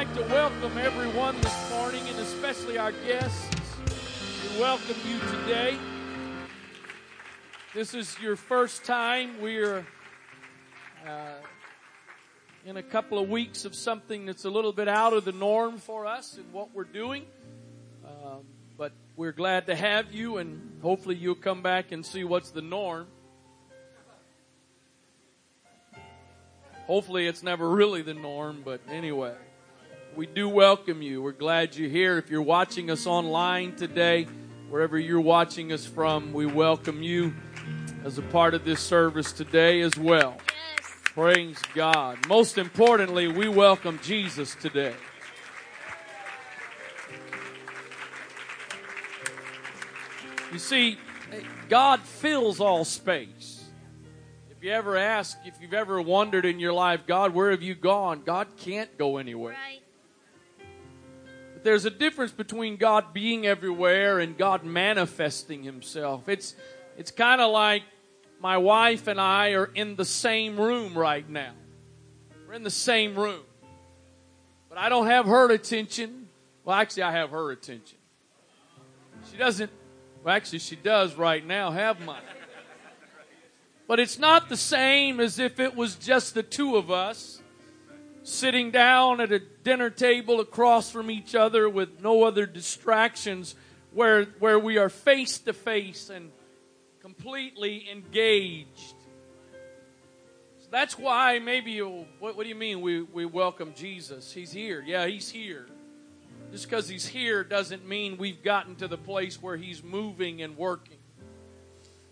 Like to welcome everyone this morning and especially our guests. We welcome you today. This is your first time. We're uh, in a couple of weeks of something that's a little bit out of the norm for us and what we're doing. Um, but we're glad to have you and hopefully you'll come back and see what's the norm. Hopefully it's never really the norm, but anyway, we do welcome you. We're glad you're here. If you're watching us online today, wherever you're watching us from, we welcome you as a part of this service today as well. Praise God. Most importantly, we welcome Jesus today. You see, God fills all space. If you ever ask, if you've ever wondered in your life, God, where have you gone? God can't go anywhere. Right. There's a difference between God being everywhere and God manifesting himself. It's it's kind of like my wife and I are in the same room right now. We're in the same room. But I don't have her attention. Well, actually I have her attention. She doesn't well actually she does right now have mine. But it's not the same as if it was just the two of us sitting down at a dinner table across from each other with no other distractions where, where we are face to face and completely engaged. So that's why maybe what, what do you mean we, we welcome Jesus? He's here. Yeah, he's here. Just because he's here doesn't mean we've gotten to the place where he's moving and working.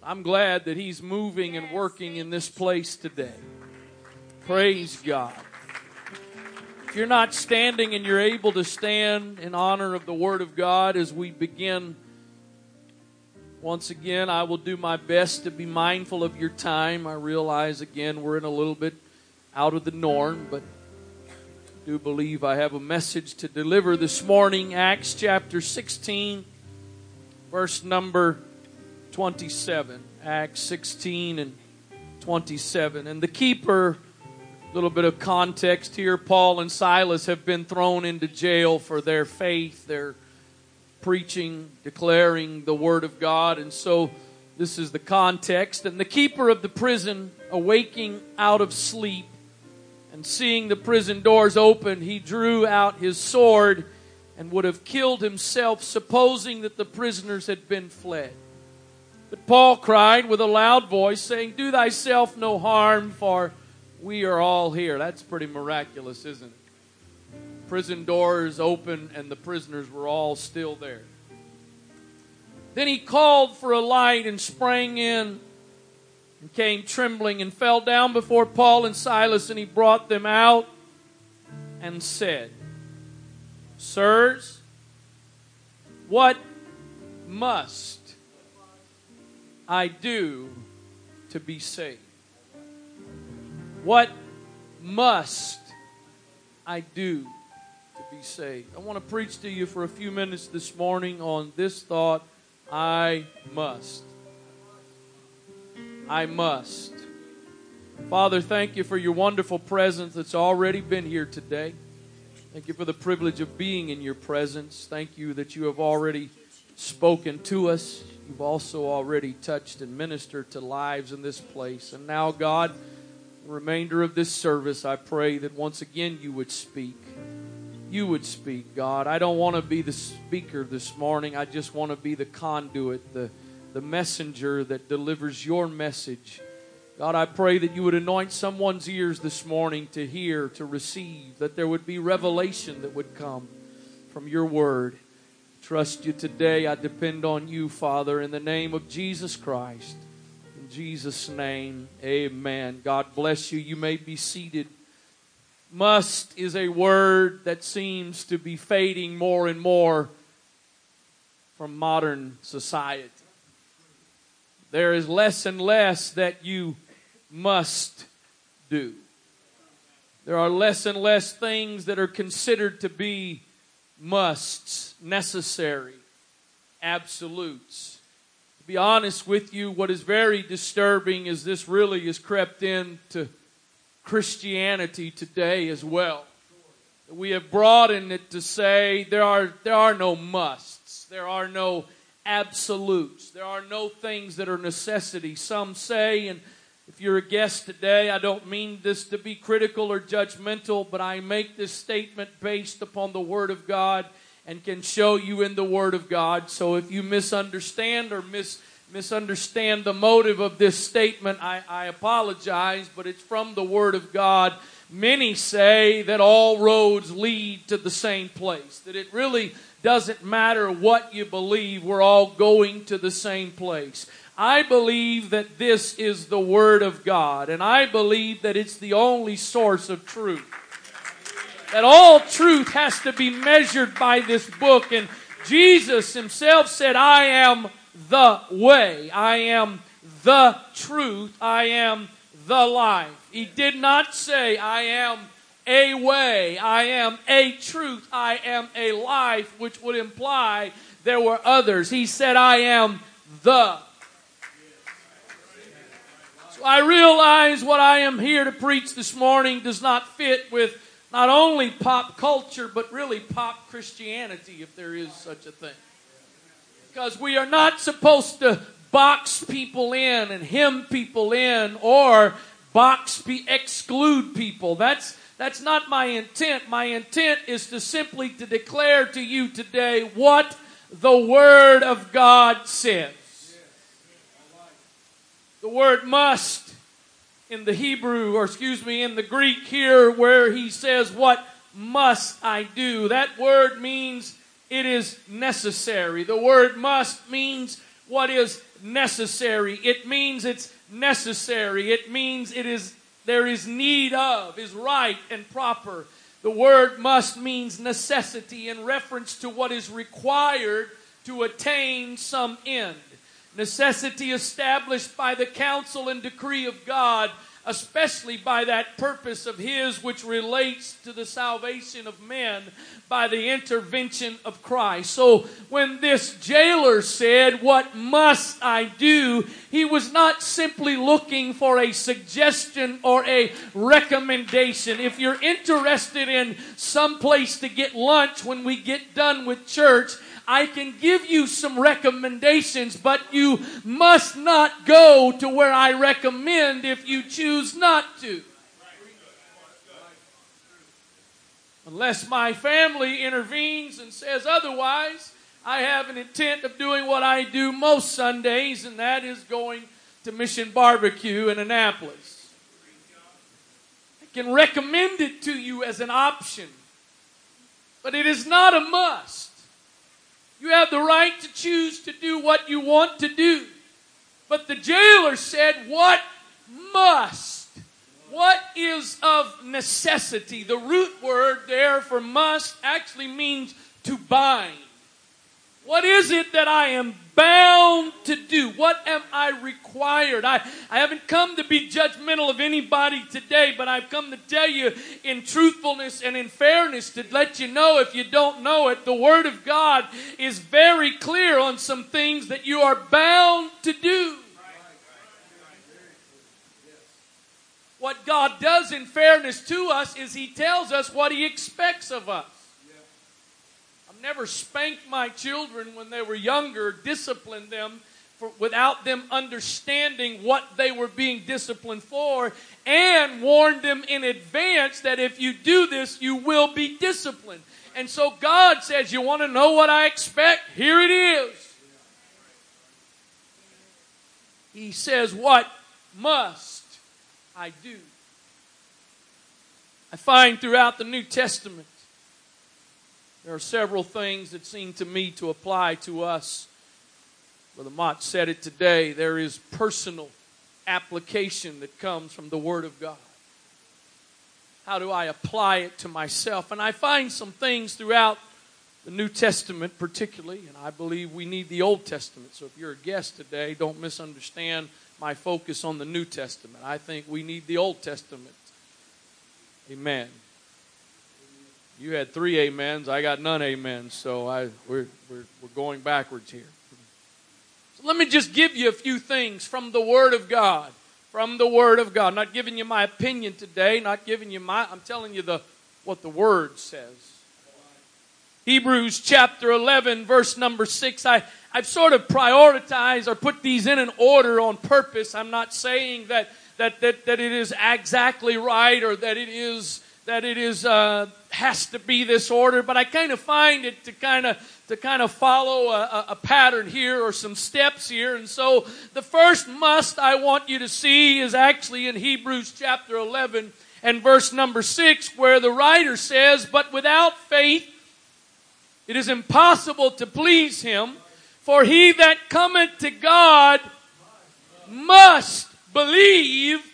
I'm glad that he's moving and working in this place today. Praise God. If you're not standing and you're able to stand in honor of the Word of God as we begin, once again, I will do my best to be mindful of your time. I realize, again, we're in a little bit out of the norm, but I do believe I have a message to deliver this morning. Acts chapter 16, verse number 27. Acts 16 and 27. And the keeper, a little bit of context here Paul and Silas have been thrown into jail for their faith, their preaching, declaring the Word of God. And so this is the context. And the keeper of the prison, awaking out of sleep and seeing the prison doors open, he drew out his sword and would have killed himself, supposing that the prisoners had been fled. But Paul cried with a loud voice, saying, Do thyself no harm, for we are all here. That's pretty miraculous, isn't it? Prison doors open, and the prisoners were all still there. Then he called for a light and sprang in and came trembling and fell down before Paul and Silas, and he brought them out and said, Sirs, what must I do to be saved? What must I do to be saved? I want to preach to you for a few minutes this morning on this thought I must. I must. Father, thank you for your wonderful presence that's already been here today. Thank you for the privilege of being in your presence. Thank you that you have already spoken to us. You've also already touched and ministered to lives in this place. And now, God, remainder of this service, I pray that once again you would speak. You would speak, God. I don't want to be the speaker this morning. I just want to be the conduit, the, the messenger that delivers your message. God, I pray that you would anoint someone's ears this morning to hear, to receive, that there would be revelation that would come from your word. Trust you today. I depend on you, Father, in the name of Jesus Christ. Jesus' name, amen. God bless you. You may be seated. Must is a word that seems to be fading more and more from modern society. There is less and less that you must do. There are less and less things that are considered to be musts, necessary, absolutes. Be honest with you, what is very disturbing is this really has crept into Christianity today as well. We have broadened it to say there are, there are no musts. There are no absolutes. There are no things that are necessity. Some say, and if you're a guest today, I don't mean this to be critical or judgmental, but I make this statement based upon the Word of God and can show you in the Word of God. So if you misunderstand or mis- misunderstand the motive of this statement, I, I apologize, but it's from the Word of God. Many say that all roads lead to the same place, that it really doesn't matter what you believe, we're all going to the same place. I believe that this is the Word of God, and I believe that it's the only source of truth. That all truth has to be measured by this book, and Jesus Himself said, I am the way, I am the truth, I am the life. He did not say, I am a way, I am a truth, I am a life, which would imply there were others. He said, I am the. So I realize what I am here to preach this morning does not fit with not only pop culture, but really pop Christianity, if there is such a thing. Because we are not supposed to box people in and hem people in or box be exclude people. That's that's not my intent. My intent is to simply to declare to you today what the Word of God says. The word must in the Hebrew, or excuse me, in the Greek here, where he says, What must I do? That word means it is necessary. The word must means what is necessary. It means it's necessary. It means it is there is need of, is right and proper. The word must means necessity in reference to what is required to attain some end. Necessity established by the counsel and decree of God especially by that purpose of His which relates to the salvation of men by the intervention of Christ. So when this jailer said, What must I do? he was not simply looking for a suggestion or a recommendation. If you're interested in some place to get lunch when we get done with church, I can give you some recommendations, but you must not go to where I recommend if you choose not to. Unless my family intervenes and says otherwise, I have an intent of doing what I do most Sundays, and that is going to Mission Barbecue in Annapolis. I can recommend it to you as an option, but it is not a must. You have the right to choose to do what you want to do. But the jailer said, What must? What is of necessity? The root word there for must actually means to bind. What is it that I am bound to do? What am I required? I, I haven't come to be judgmental of anybody today, but I've come to tell you in truthfulness and in fairness to let you know if you don't know it, the Word of God is very clear on some things that you are bound to do. What God does in fairness to us is He tells us what He expects of us never spanked my children when they were younger, disciplined them for, without them understanding what they were being disciplined for, and warned them in advance that if you do this, you will be disciplined. And so God says, You want to know what I expect? Here it is. He says, What must I do? I find throughout the New Testament There are several things that seem to me to apply to us. Brother Mott said it today. There is personal application that comes from the Word of God. How do I apply it to myself? And I find some things throughout the New Testament, particularly, and I believe we need the Old Testament. So if you're a guest today, don't misunderstand my focus on the New Testament. I think we need the Old Testament. Amen. You had three amens. I got none amens. So I, we're, we're, we're going backwards here. So let me just give you a few things from the Word of God. From the Word of God. Not giving you my opinion today, not giving you my, I'm telling you the, what the Word says. Hebrews chapter 11, verse number 6. I, I've sort of prioritized or put these in an order on purpose. I'm not saying that, that, that, that it is exactly right or that it is that it is uh, has to be this order, but I kind of find it to kind of to kind of follow a, a, pattern here or some steps here. And so the first must I want you to see is actually in Hebrews chapter 11 and verse number 6, where the writer says, But without faith it is impossible to please him, for he that cometh to God must believe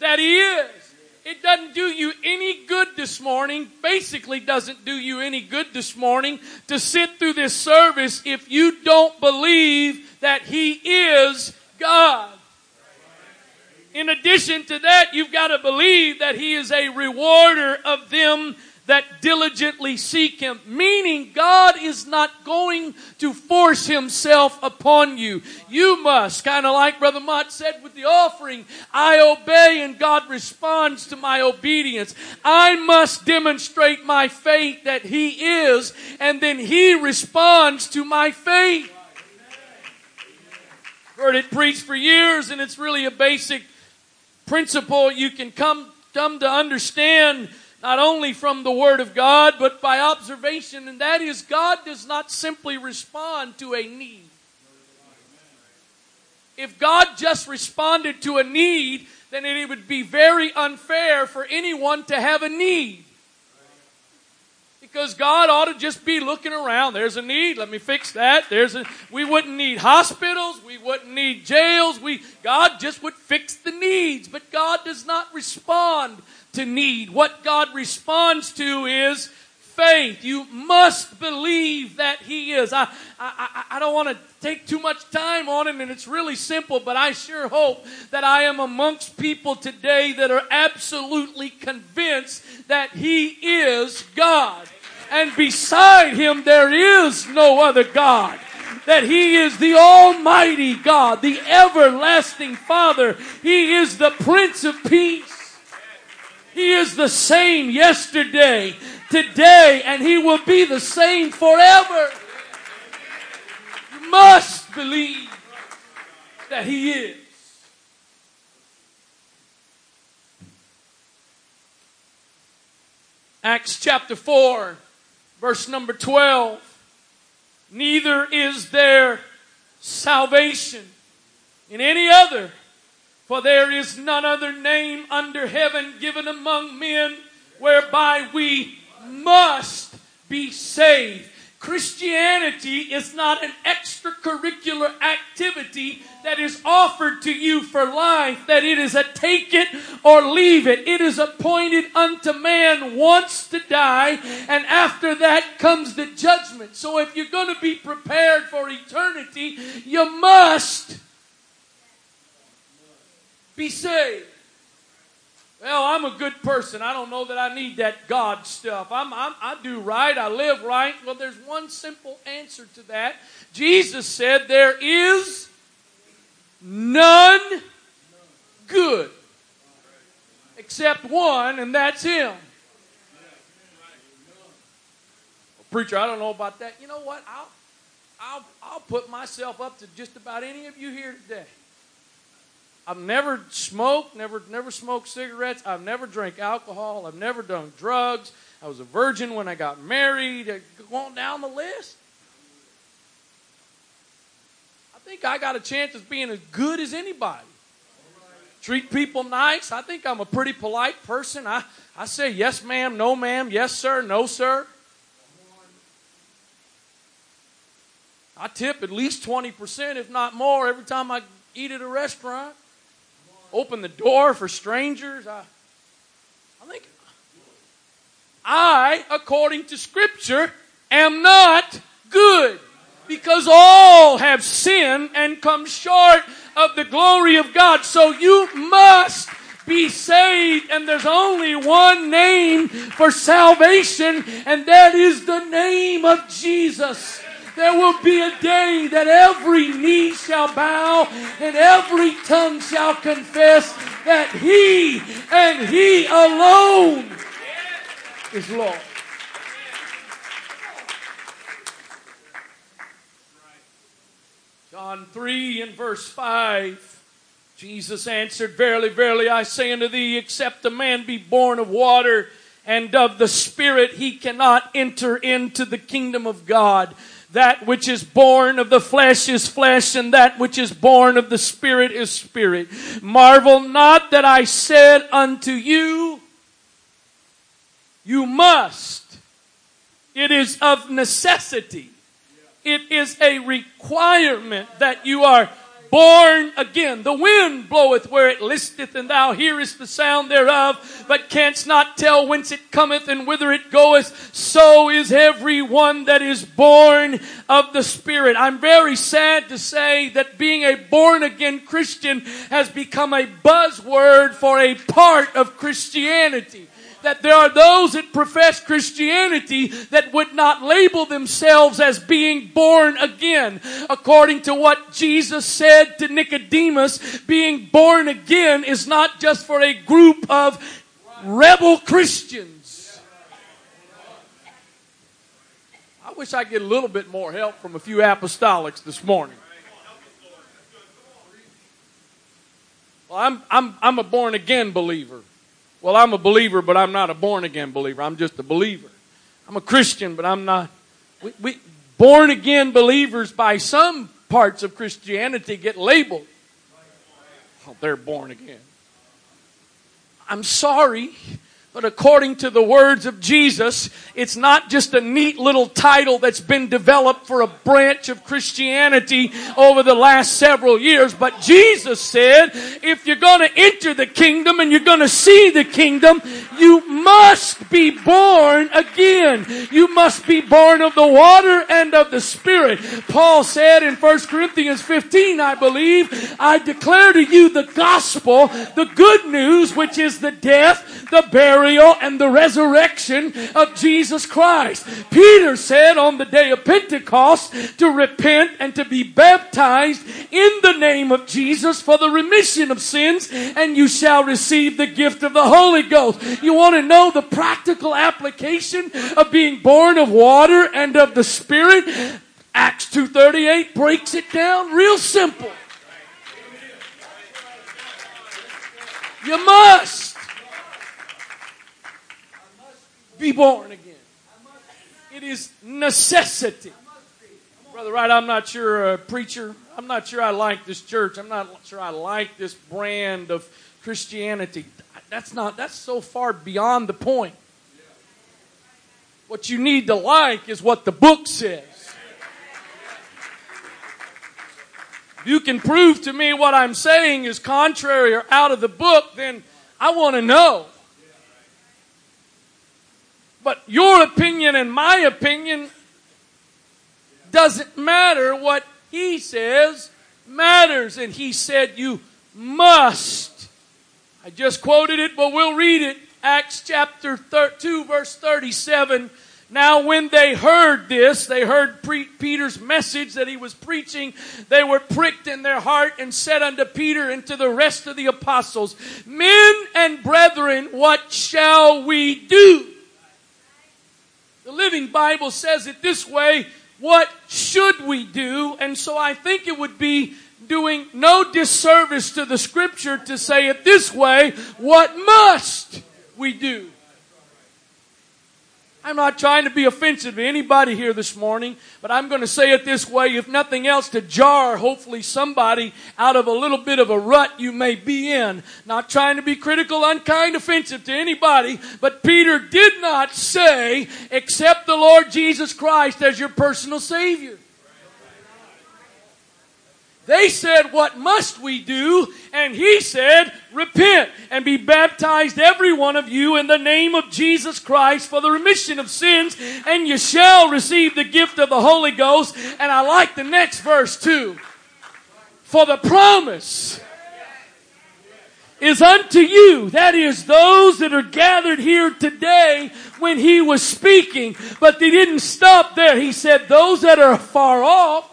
that he is it doesn't do you any good this morning, basically doesn't do you any good this morning to sit through this service if you don't believe that He is God. In addition to that, you've got to believe that He is a rewarder of them that diligently seek Him. Meaning God is not going to force Himself upon you. You must, kind of like Brother Mott said with the offering, I obey and God responds to my obedience. I must demonstrate my faith that He is and then He responds to my faith. Heard it preached for years and it's really a basic principle you can come, come to understand not only from the Word of God, but by observation, and that is God does not simply respond to a need. If God just responded to a need, then it would be very unfair for anyone to have a need. Because God ought to just be looking around. There's a need. Let me fix that. There's a, we wouldn't need hospitals. We wouldn't need jails. We, God just would fix the needs. But God does not respond to need. What God responds to is faith. You must believe that He is. I, I, I don't want to take too much time on it, and it's really simple, but I sure hope that I am amongst people today that are absolutely convinced that He is God. And beside Him, there is no other God that He is the Almighty God, the everlasting Father. He is the Prince of Peace. He is the same yesterday, today, and He will be the same forever. You must believe that He is. Acts chapter 4, verse number 12. Neither is there salvation in any other for there is none other name under heaven given among men whereby we must be saved. Christianity is not an extracurricular activity that is offered to you for life, that it is a take it or leave it. It is appointed unto man once to die, and after that comes the judgment. So if you're going to be prepared for eternity, you must be saved. Well, I'm a good person. I don't know that I need that God stuff. I'm, I'm, i do right. I live right. Well, there's one simple answer to that. Jesus said, There is none good except one, and that's Him. Well, preacher, I don't know about that. You know what? I'll, I'll, I'll put myself up to just about any of you here today. I've never smoked, never never smoked cigarettes. I've never drank alcohol. I've never done drugs. I was a virgin when I got married. Uh, go on down the list. I think I got a chance of being as good as anybody. Treat people nice. I think I'm a pretty polite person. I, I say yes, ma'am, no, ma'am, yes, sir, no, sir. I tip at least 20%, if not more, every time I eat at a restaurant. Open the door for strangers. I, I think I, according to Scripture, am not good because all have sinned and come short of the glory of God. So you must be saved, and there's only one name for salvation, and that is the name of Jesus. There will be a day that every knee shall bow and every tongue shall confess that He and He alone is Lord. John 3 and verse 5. Jesus answered, Verily, verily, I say unto thee, except a man be born of water and of the Spirit, he cannot enter into the kingdom of God. That which is born of the flesh is flesh, and that which is born of the Spirit is spirit. Marvel not that I said unto you, you must. It is of necessity. It is a requirement that you are born again. The wind bloweth where it listeth, and thou hearest the sound thereof, but canst not tell whence it cometh and whither it goeth. So is every one that is born of the Spirit. I'm very sad to say that being a born again Christian has become a buzzword for a part of Christianity that there are those that profess Christianity that would not label themselves as being born again. According to what Jesus said to Nicodemus, being born again is not just for a group of rebel Christians. I wish I get a little bit more help from a few apostolics this morning. Well, I'm, I'm, I'm a born again believer. Well, I'm a believer, but I'm not a born again believer. I'm just a believer. I'm a Christian, but I'm not. We, we, born again believers by some parts of Christianity get labeled. Oh, they're born again. I'm sorry, but according to the words of Jesus, it's not just a neat little title that's been developed for a branch of Christianity over the last several years. But Jesus said, if you're going to enter the kingdom and you're going to see the kingdom, you must be born again. You must be born of the water and of the Spirit. Paul said in 1 Corinthians 15, I believe, I declare to you the gospel, the good news, which is the death, the burial, burial and the resurrection of Jesus Christ. Peter said on the day of Pentecost to repent and to be baptized in the name of Jesus for the remission of sins and you shall receive the gift of the Holy Ghost. You want to know the practical application of being born of water and of the Spirit? Acts 2.38 breaks it down real simple. You must be born again. It is necessity. Brother Wright, I'm not sure a uh, preacher. I'm not sure I like this church. I'm not sure I like this brand of Christianity. That's not, that's so far beyond the point. What you need to like is what the book says. You can prove to me what I'm saying is contrary or out of the book, then I want to know. But your opinion and my opinion doesn't matter. What he says matters. And he said, You must. I just quoted it, but we'll read it. Acts chapter 2, verse 37. Now, when they heard this, they heard pre- Peter's message that he was preaching, they were pricked in their heart and said unto Peter and to the rest of the apostles, Men and brethren, what shall we do? The Living Bible says it this way what should we do? And so I think it would be doing no disservice to the scripture to say it this way what must we do? I'm not trying to be offensive to anybody here this morning, but I'm going to say it this way, if nothing else, to jar hopefully somebody out of a little bit of a rut you may be in. Not trying to be critical, unkind, offensive to anybody, but Peter did not say, accept the Lord Jesus Christ as your personal Savior. They said, What must we do? And he said, Repent and be baptized, every one of you, in the name of Jesus Christ for the remission of sins, and you shall receive the gift of the Holy Ghost. And I like the next verse too. For the promise is unto you. That is those that are gathered here today when he was speaking. But they didn't stop there. He said, those that are far off,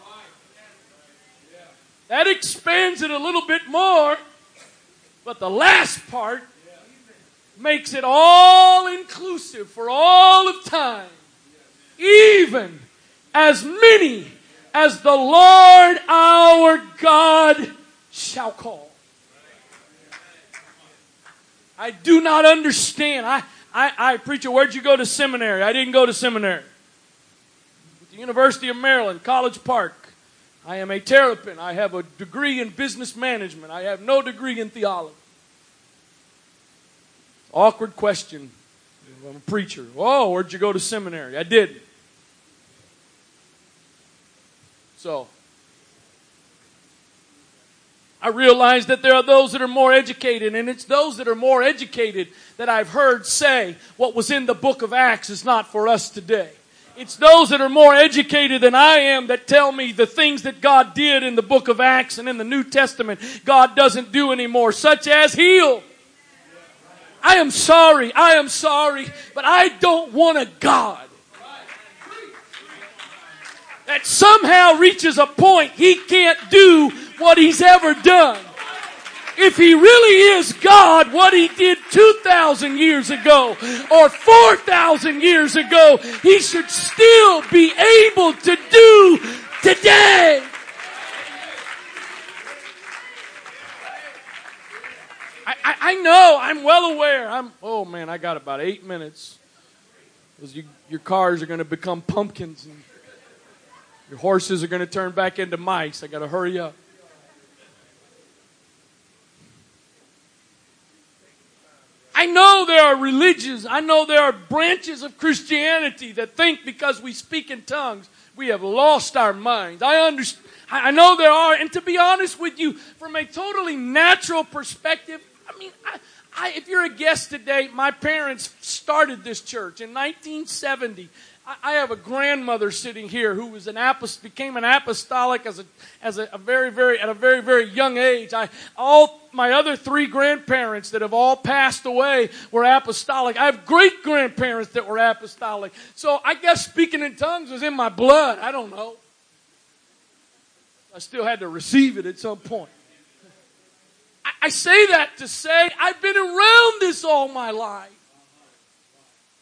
that expands it a little bit more. But the last part makes it all inclusive for all of time. Even as many as the Lord our God shall call. I do not understand. I, I, I preacher, where'd you go to seminary? I didn't go to seminary. The University of Maryland, College Park. I am a terrapin. I have a degree in business management. I have no degree in theology. Awkward question. I'm a preacher. Oh, where'd you go to seminary? I didn't. So, I realize that there are those that are more educated, and it's those that are more educated that I've heard say what was in the book of Acts is not for us today. It's those that are more educated than I am that tell me the things that God did in the book of Acts and in the New Testament, God doesn't do anymore, such as heal. I am sorry, I am sorry, but I don't want a God that somehow reaches a point he can't do what he's ever done if he really is God, what he did 2,000 years ago or 4,000 years ago, he should still be able to do today. I, I, know, I'm well aware. I'm, oh man, I got about eight minutes. You, your cars are going to become pumpkins and your horses are going to turn back into mice. I got to hurry up. I know there are religions, I know there are branches of Christianity that think because we speak in tongues, we have lost our minds. I understand. I know there are, and to be honest with you, from a totally natural perspective, I mean, I, I, if you're a guest today, my parents started this church in 1970. I have a grandmother sitting here who was an apost- became an apostolic as a as a, a, very very at a very very young age. I all my other three grandparents that have all passed away were apostolic. I have great grandparents that were apostolic. So I guess speaking in tongues was in my blood. I don't know. I still had to receive it at some point. I, I say that to say I've been around this all my life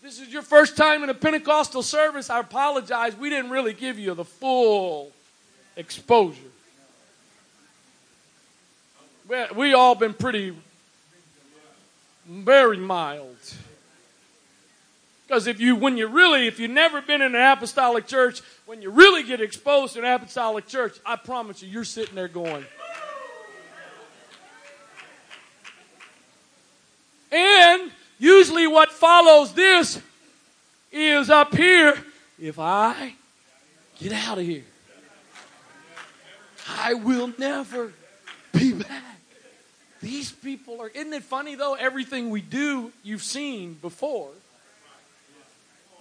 this is your first time in a Pentecostal service, I apologize. We didn't really give you the full exposure. We all been pretty, very mild. Because if you, when you really, if you've never been in an apostolic church, when you really get exposed to an apostolic church, I promise you, you're sitting there going. And Usually, what follows this is up here if I get out of here, I will never be back. These people are, isn't it funny though? Everything we do, you've seen before.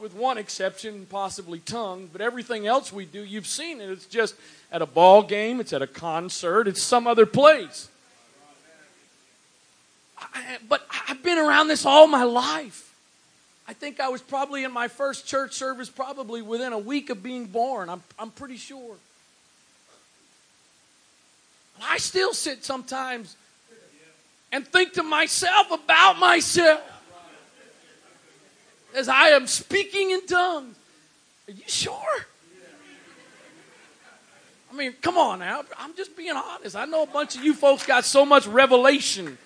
With one exception, possibly tongue, but everything else we do, you've seen it. It's just at a ball game, it's at a concert, it's some other place. I, but I've been around this all my life. I think I was probably in my first church service probably within a week of being born. I'm, I'm pretty sure. I still sit sometimes and think to myself about myself as I am speaking in tongues. Are you sure? I mean, come on now. I'm just being honest. I know a bunch of you folks got so much revelation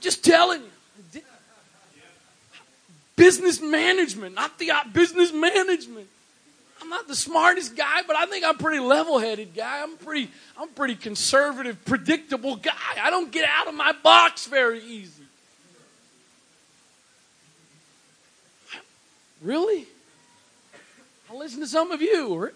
just telling you. Business management, not the uh, business management. I'm not the smartest guy, but I think I'm pretty level-headed guy. I'm pretty, I'm pretty conservative, predictable guy. I don't get out of my box very easy. Really? I'll listen to some of you.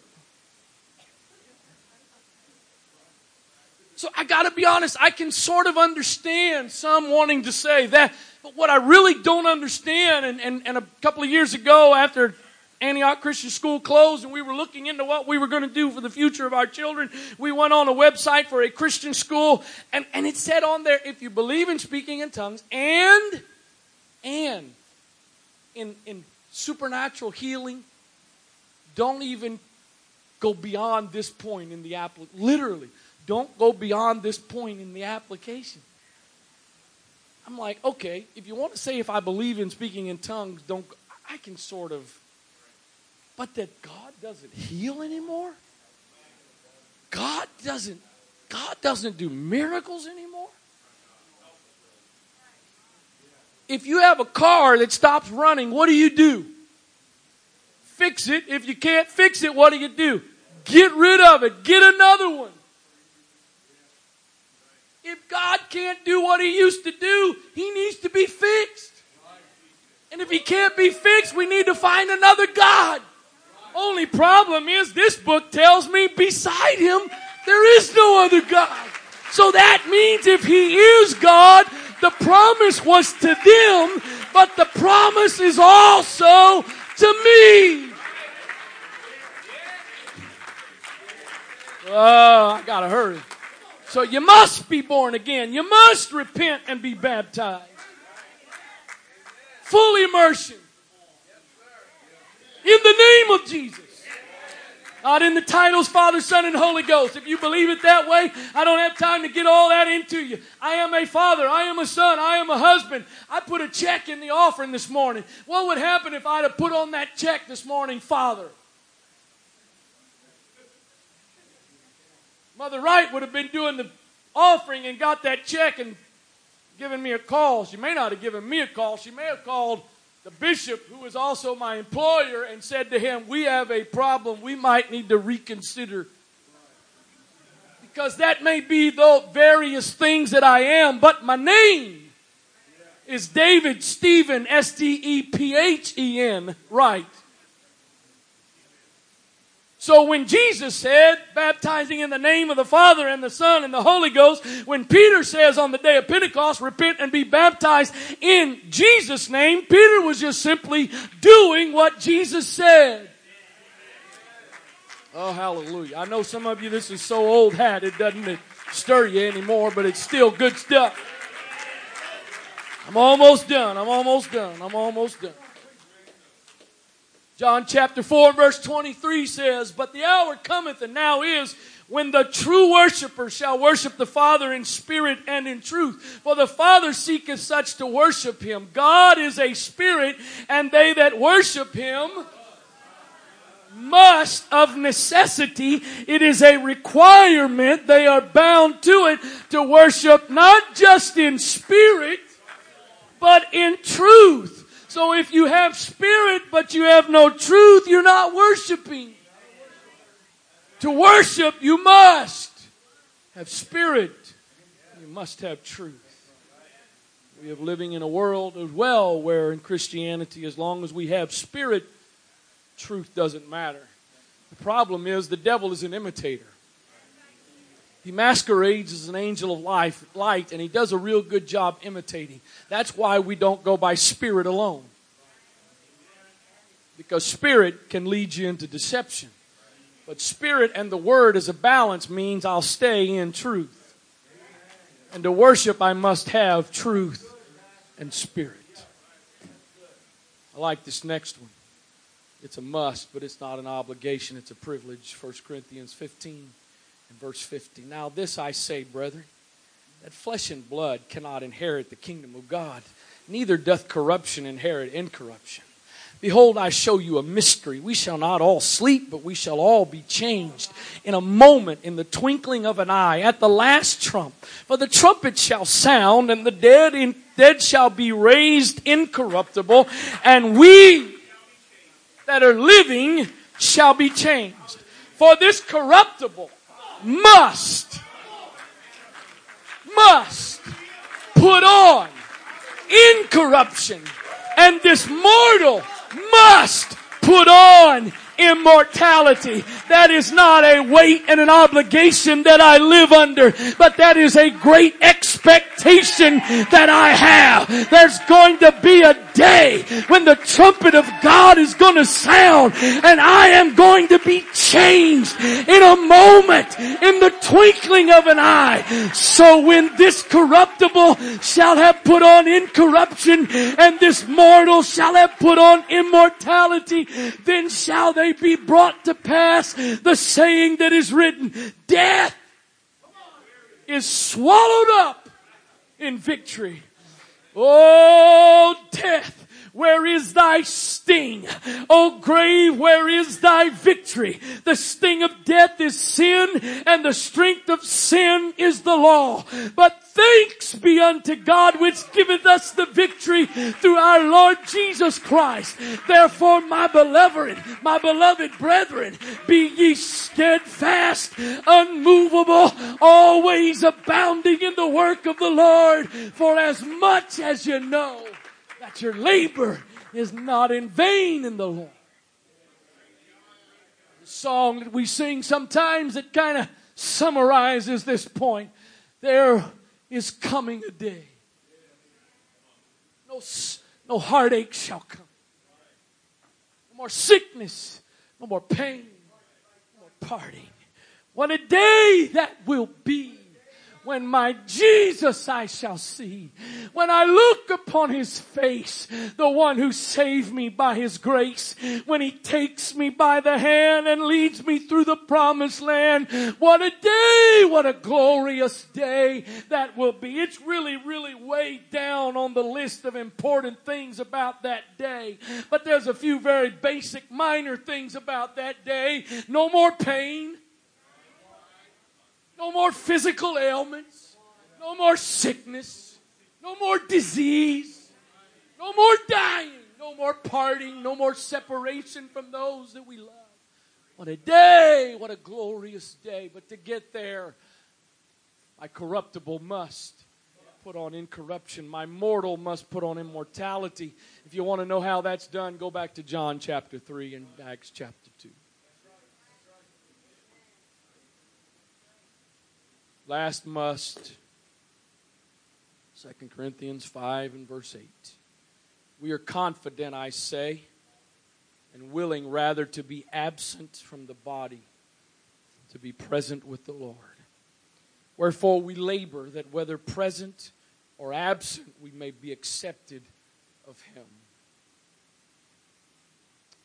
So I gotta be honest, I can sort of understand some wanting to say that, but what I really don't understand, and, and, and a couple of years ago after Antioch Christian School closed and we were looking into what we were going to do for the future of our children. We went on a website for a Christian school and, and it said on there, if you believe in speaking in tongues and, and in, in supernatural healing, don't even go beyond this point in the application. Literally, don't go beyond this point in the application. I'm like, okay, if you want to say if I believe in speaking in tongues, don't, I can sort of but that God doesn't heal anymore? God doesn't God doesn't do miracles anymore? If you have a car that stops running, what do you do? Fix it. If you can't fix it, what do you do? Get rid of it. Get another one. If God can't do what He used to do, He needs to be fixed. And if He can't be fixed, we need to find another God. Only problem is this book tells me beside him there is no other God. So that means if he is God, the promise was to them, but the promise is also to me. Oh, I gotta hurry. So you must be born again. You must repent and be baptized. Full immersion. In the name of Jesus. Not in the titles Father, Son, and Holy Ghost. If you believe it that way, I don't have time to get all that into you. I am a father. I am a son. I am a husband. I put a check in the offering this morning. What would happen if I'd have put on that check this morning, Father? Mother Wright would have been doing the offering and got that check and given me a call. She may not have given me a call. She may have called the bishop, who is also my employer, and said to him, We have a problem. We might need to reconsider. Because that may be the various things that I am, but my name is David Stephen, S T E P H E N, Wright. So when Jesus said, baptizing in the name of the Father and the Son and the Holy Ghost, when Peter says on the day of Pentecost, repent and be baptized in Jesus' name, Peter was just simply doing what Jesus said. Oh, hallelujah. I know some of you, this is so old hat, it doesn't stir you anymore, but it's still good stuff. I'm almost done. I'm almost done. I'm almost done. John chapter 4 verse 23 says, But the hour cometh and now is when the true worshiper shall worship the Father in spirit and in truth. For the Father seeketh such to worship him. God is a spirit, and they that worship him must of necessity, it is a requirement, they are bound to it, to worship not just in spirit, but in truth. So if you have spirit but you have no truth, you're not worshiping. To worship, you must have spirit. You must have truth. We are living in a world as well where in Christianity, as long as we have spirit, truth doesn't matter. The problem is the devil is an imitator. He masquerades as an angel of life, light, and he does a real good job imitating. That's why we don't go by spirit alone. Because spirit can lead you into deception. But spirit and the word as a balance means I'll stay in truth. And to worship, I must have truth and spirit. I like this next one. It's a must, but it's not an obligation, it's a privilege. 1 Corinthians 15 verse 50. Now, this I say, brethren, that flesh and blood cannot inherit the kingdom of God, neither doth corruption inherit incorruption. Behold, I show you a mystery. We shall not all sleep, but we shall all be changed in a moment, in the twinkling of an eye, at the last trump. For the trumpet shall sound, and the dead, in, dead shall be raised incorruptible, and we that are living shall be changed. For this corruptible must, must put on incorruption, and this mortal must put on immortality. That is not a weight and an obligation that I live under, but that is a great expectation that I have. There's going to be a day when the trumpet of God is going to sound and I am going to be changed in a moment, in the twinkling of an eye. So when this corruptible shall have put on incorruption and this mortal shall have put on immortality, then shall they be brought to pass the saying that is written, death is swallowed up in victory. Oh, death where is thy sting? O grave, where is thy victory? The sting of death is sin and the strength of sin is the law. But thanks be unto God which giveth us the victory through our Lord Jesus Christ. Therefore, my beloved, my beloved brethren, be ye steadfast, unmovable, always abounding in the work of the Lord, for as much as you know that your labor is not in vain in the Lord. The song that we sing sometimes it kind of summarizes this point. There is coming a day. No, no heartache shall come. No more sickness. No more pain. No more parting. What a day that will be when my Jesus I shall see. When I look upon his face, the one who saved me by his grace, when he takes me by the hand and leads me through the promised land. What a day, what a glorious day that will be. It's really, really way down on the list of important things about that day. But there's a few very basic minor things about that day. No more pain. No more physical ailments. No more sickness. No more disease. No more dying. No more parting. No more separation from those that we love. What a day. What a glorious day. But to get there, my corruptible must put on incorruption. My mortal must put on immortality. If you want to know how that's done, go back to John chapter 3 and Acts chapter 2. Last must. 2 Corinthians 5 and verse 8. We are confident, I say, and willing rather to be absent from the body, to be present with the Lord. Wherefore we labor that whether present or absent, we may be accepted of Him.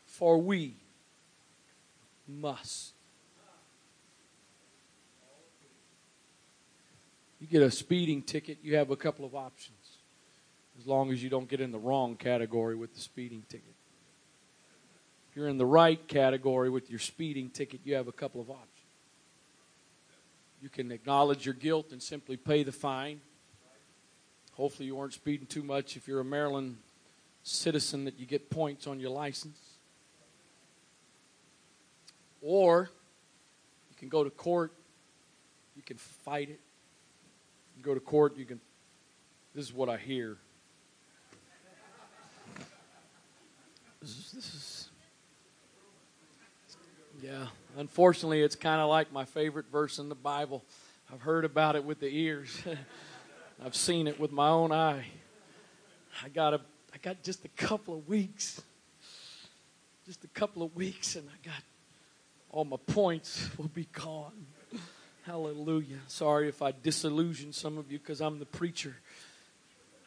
For we must You get a speeding ticket, you have a couple of options. As long as you don't get in the wrong category with the speeding ticket. If you're in the right category with your speeding ticket, you have a couple of options. You can acknowledge your guilt and simply pay the fine. Hopefully, you weren't speeding too much if you're a Maryland citizen that you get points on your license. Or you can go to court, you can fight it, you go to court, you can. This is what I hear. This is, this is yeah. Unfortunately, it's kind of like my favorite verse in the Bible. I've heard about it with the ears. I've seen it with my own eye. I got a, I got just a couple of weeks. Just a couple of weeks, and I got all my points will be gone. Hallelujah. Sorry if I disillusion some of you because I'm the preacher.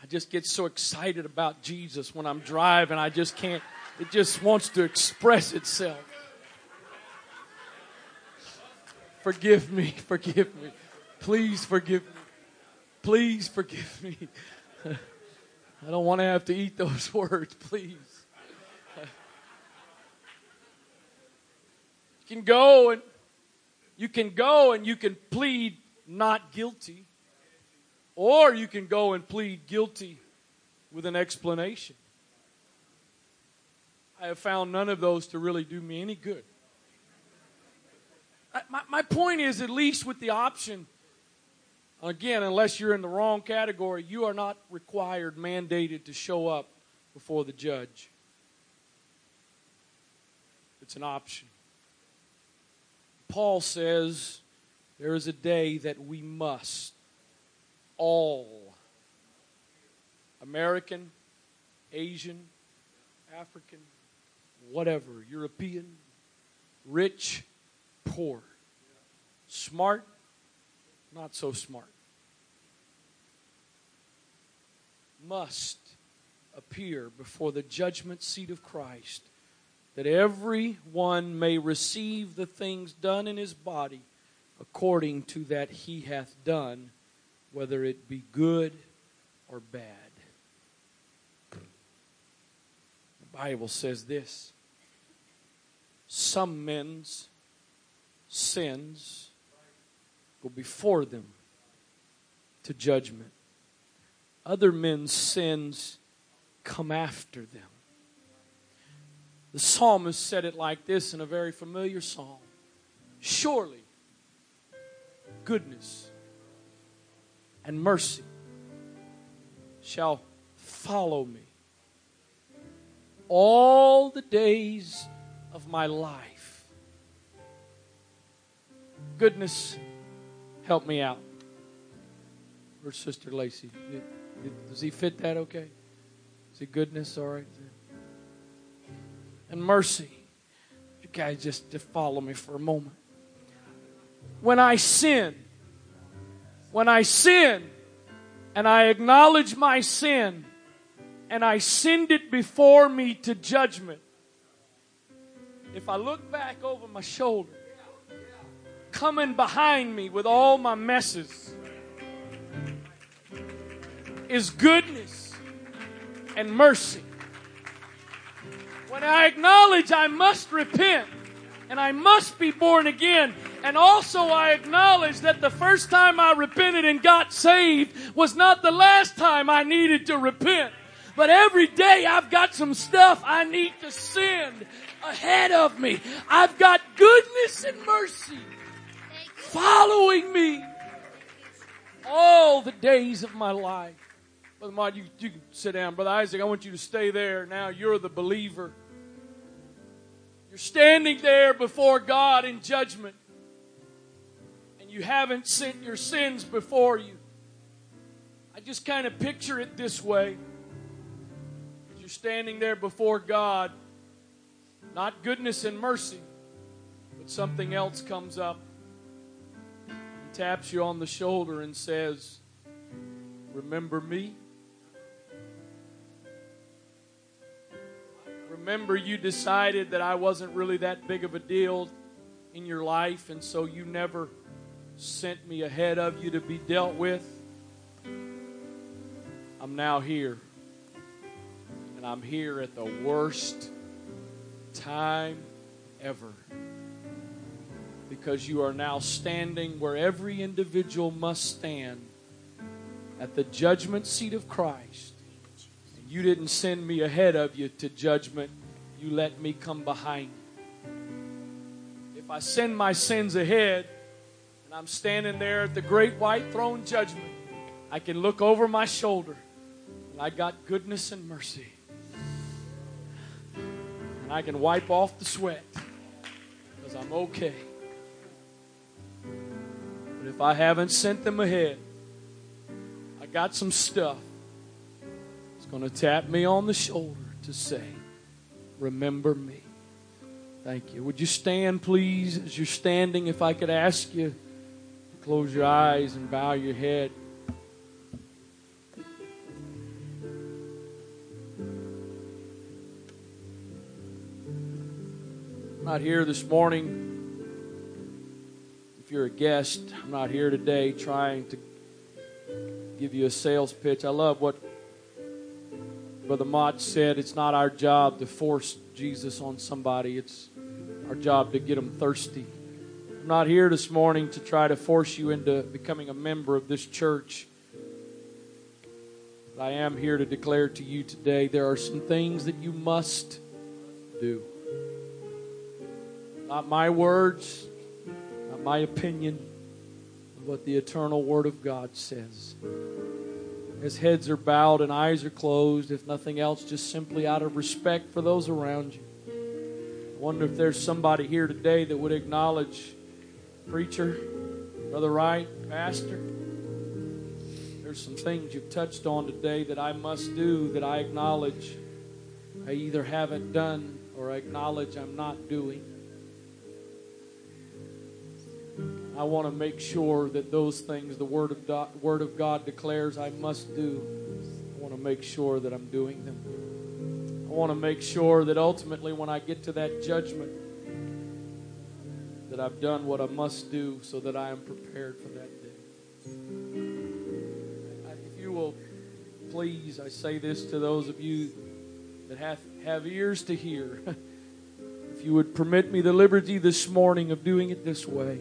I just get so excited about Jesus when I'm driving. I just can't, it just wants to express itself. Forgive me, forgive me. Please forgive me. Please forgive me. I don't want to have to eat those words, please. You can go and you can go and you can plead not guilty, or you can go and plead guilty with an explanation. I have found none of those to really do me any good. My, my point is, at least with the option, again, unless you're in the wrong category, you are not required, mandated to show up before the judge. it's an option. Paul says there is a day that we must all American, Asian, African, whatever, European, rich, poor, smart, not so smart, must appear before the judgment seat of Christ, that every one may receive the things done in his body according to that he hath done, whether it be good or bad. The Bible says this some men's sins go before them to judgment. Other men's sins come after them. The psalmist said it like this in a very familiar psalm Surely, goodness and mercy shall follow me all the days of my life. Goodness, help me out. Where's Sister Lacey? Does he fit that okay? Is it goodness all right? And mercy. You guys just, follow me for a moment. When I sin, when I sin and I acknowledge my sin and I send it before me to judgment, if I look back over my shoulder, coming behind me with all my messes, is goodness and mercy. When I acknowledge I must repent and I must be born again, and also I acknowledge that the first time I repented and got saved was not the last time I needed to repent. But every day I've got some stuff I need to send ahead of me. I've got goodness and mercy following me all the days of my life. Brother Mott, you, you can sit down. Brother Isaac, I want you to stay there. Now you're the believer. You're standing there before God in judgment. And you haven't sent your sins before you. I just kind of picture it this way. You're standing there before God not goodness and mercy, but something else comes up and taps you on the shoulder and says, Remember me? Remember, you decided that I wasn't really that big of a deal in your life, and so you never sent me ahead of you to be dealt with. I'm now here. And I'm here at the worst time ever. Because you are now standing where every individual must stand at the judgment seat of Christ. You didn't send me ahead of you to judgment, you let me come behind. If I send my sins ahead and I'm standing there at the great white throne judgment, I can look over my shoulder and I got goodness and mercy and I can wipe off the sweat because I'm okay. But if I haven't sent them ahead, I got some stuff. Going to tap me on the shoulder to say, Remember me. Thank you. Would you stand, please, as you're standing? If I could ask you to close your eyes and bow your head. I'm not here this morning. If you're a guest, I'm not here today trying to give you a sales pitch. I love what Brother Mott said. It's not our job to force Jesus on somebody, it's our job to get them thirsty. I'm not here this morning to try to force you into becoming a member of this church. But I am here to declare to you today there are some things that you must do. Not my words, not my opinion, but the eternal Word of God says. As heads are bowed and eyes are closed, if nothing else, just simply out of respect for those around you. wonder if there's somebody here today that would acknowledge preacher, Brother Wright, Pastor. There's some things you've touched on today that I must do that I acknowledge I either haven't done or I acknowledge I'm not doing. I want to make sure that those things the Word of, Word of God declares I must do, I want to make sure that I'm doing them. I want to make sure that ultimately when I get to that judgment, that I've done what I must do so that I am prepared for that day. If you will please, I say this to those of you that have, have ears to hear. if you would permit me the liberty this morning of doing it this way.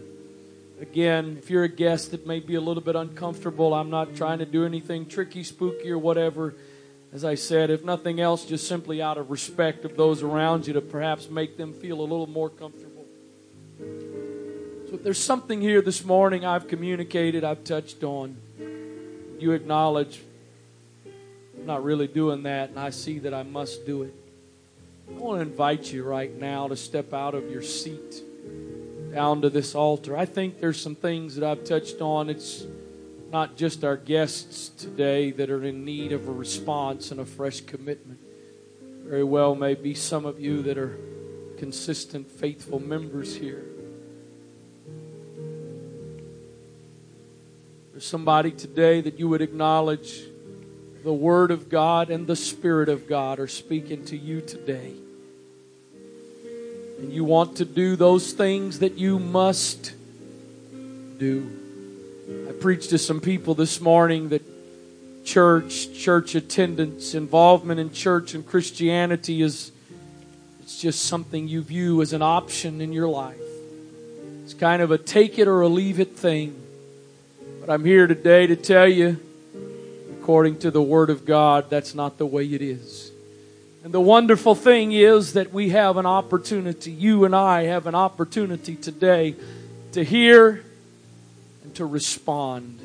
Again, if you're a guest that may be a little bit uncomfortable, I'm not trying to do anything tricky, spooky, or whatever. As I said, if nothing else, just simply out of respect of those around you to perhaps make them feel a little more comfortable. So if there's something here this morning I've communicated, I've touched on, you acknowledge I'm not really doing that, and I see that I must do it. I want to invite you right now to step out of your seat down to this altar. I think there's some things that I've touched on. It's not just our guests today that are in need of a response and a fresh commitment. Very well, may be some of you that are consistent, faithful members here. There's somebody today that you would acknowledge the Word of God and the Spirit of God are speaking to you today. And you want to do those things that you must do. I preached to some people this morning that church, church attendance, involvement in church and Christianity is it's just something you view as an option in your life. It's kind of a take it or a leave it thing. But I'm here today to tell you, according to the Word of God, that's not the way it is. And the wonderful thing is that we have an opportunity, you and I have an opportunity today to hear and to respond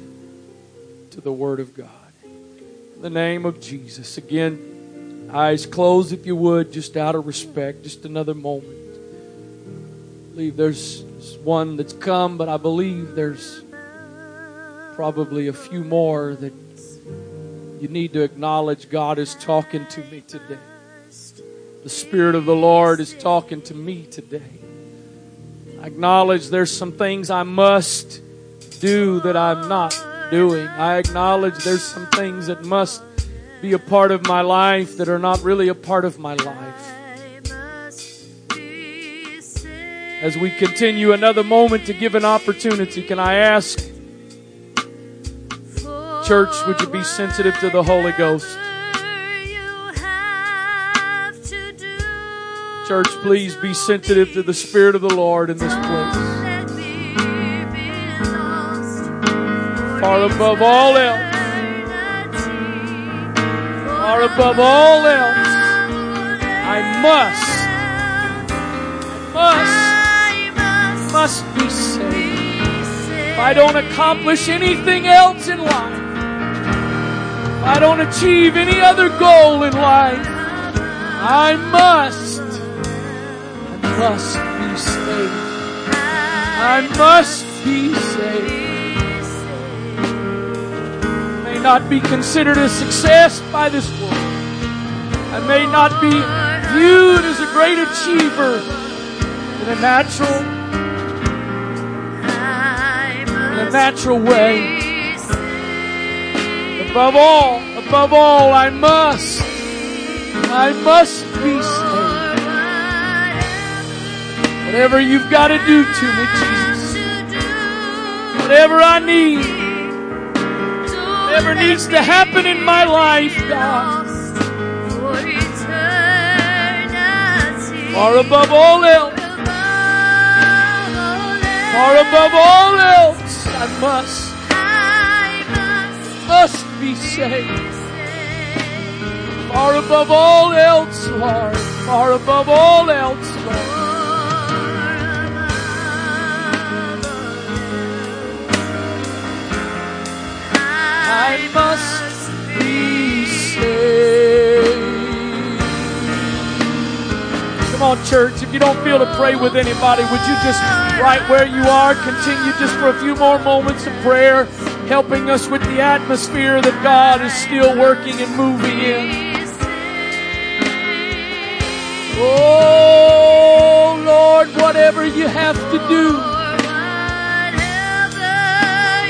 to the Word of God. In the name of Jesus. Again, eyes closed if you would, just out of respect, just another moment. I believe there's one that's come, but I believe there's probably a few more that you need to acknowledge God is talking to me today. The Spirit of the Lord is talking to me today. I acknowledge there's some things I must do that I'm not doing. I acknowledge there's some things that must be a part of my life that are not really a part of my life. As we continue another moment to give an opportunity, can I ask Church, would you be sensitive to the Holy Ghost? Church, please be sensitive to the Spirit of the Lord in this place. Far above all else, far above all else, I must, must, must be saved. If I don't accomplish anything else in life, I don't achieve any other goal in life, I must, must be saved. I must be saved. May not be considered a success by this world. I may not be viewed as a great achiever in a natural, in a natural way. Above all, above all, I must, I must be saved. Whatever you've got to do to me, Jesus. Whatever I need, whatever needs to happen in my life, God. Far above all else, far above all else, I must, must be saved. Far above all else, Lord. Far above all else, I must be saved. Come on, church. If you don't feel to pray with anybody, would you just, right where you are, continue just for a few more moments of prayer, helping us with the atmosphere that God is still working and moving in. Oh, Lord, whatever you have to do,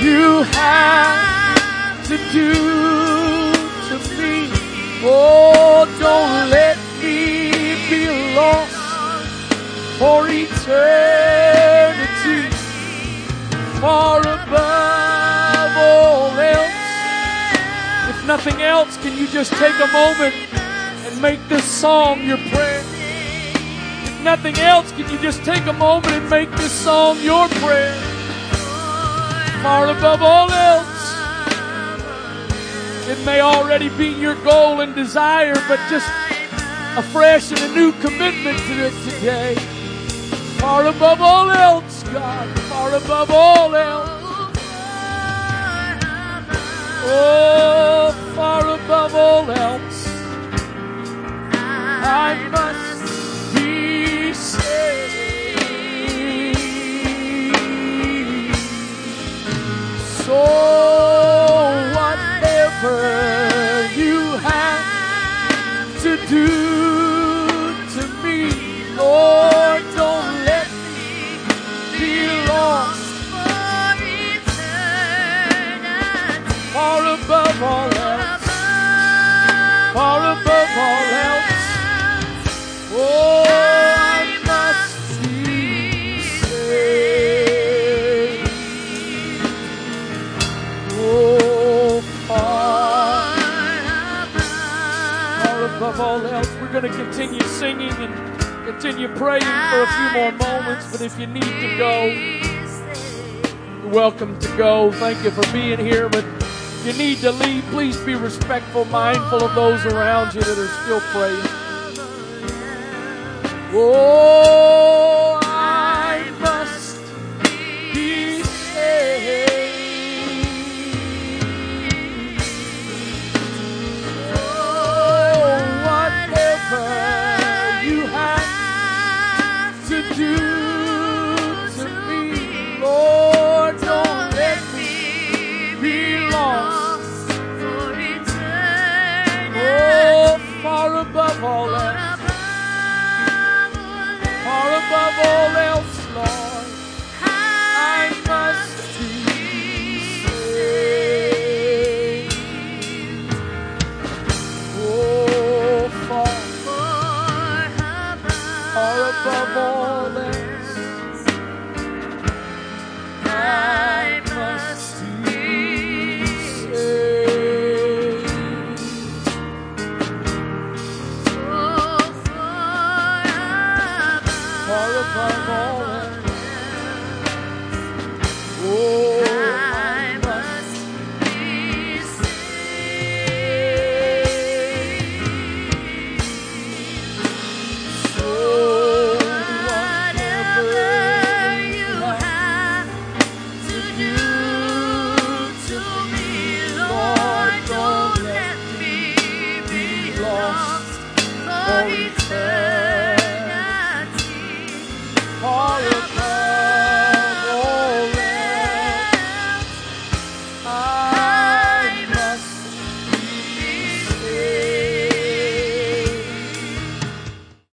you have to do to me. Oh, don't let me be lost for eternity, far above all else. If nothing else, can you just take a moment and make this song your prayer? If nothing else, can you just take a moment and make this song your prayer? Far above all else. It may already be your goal and desire, but just a fresh and a new commitment to it today. Far above all else, God. Far above all else. Oh, far above all else. I must going to continue singing and continue praying for a few more moments. But if you need to go, you're welcome to go. Thank you for being here. But if you need to leave, please be respectful, mindful of those around you that are still praying. Oh,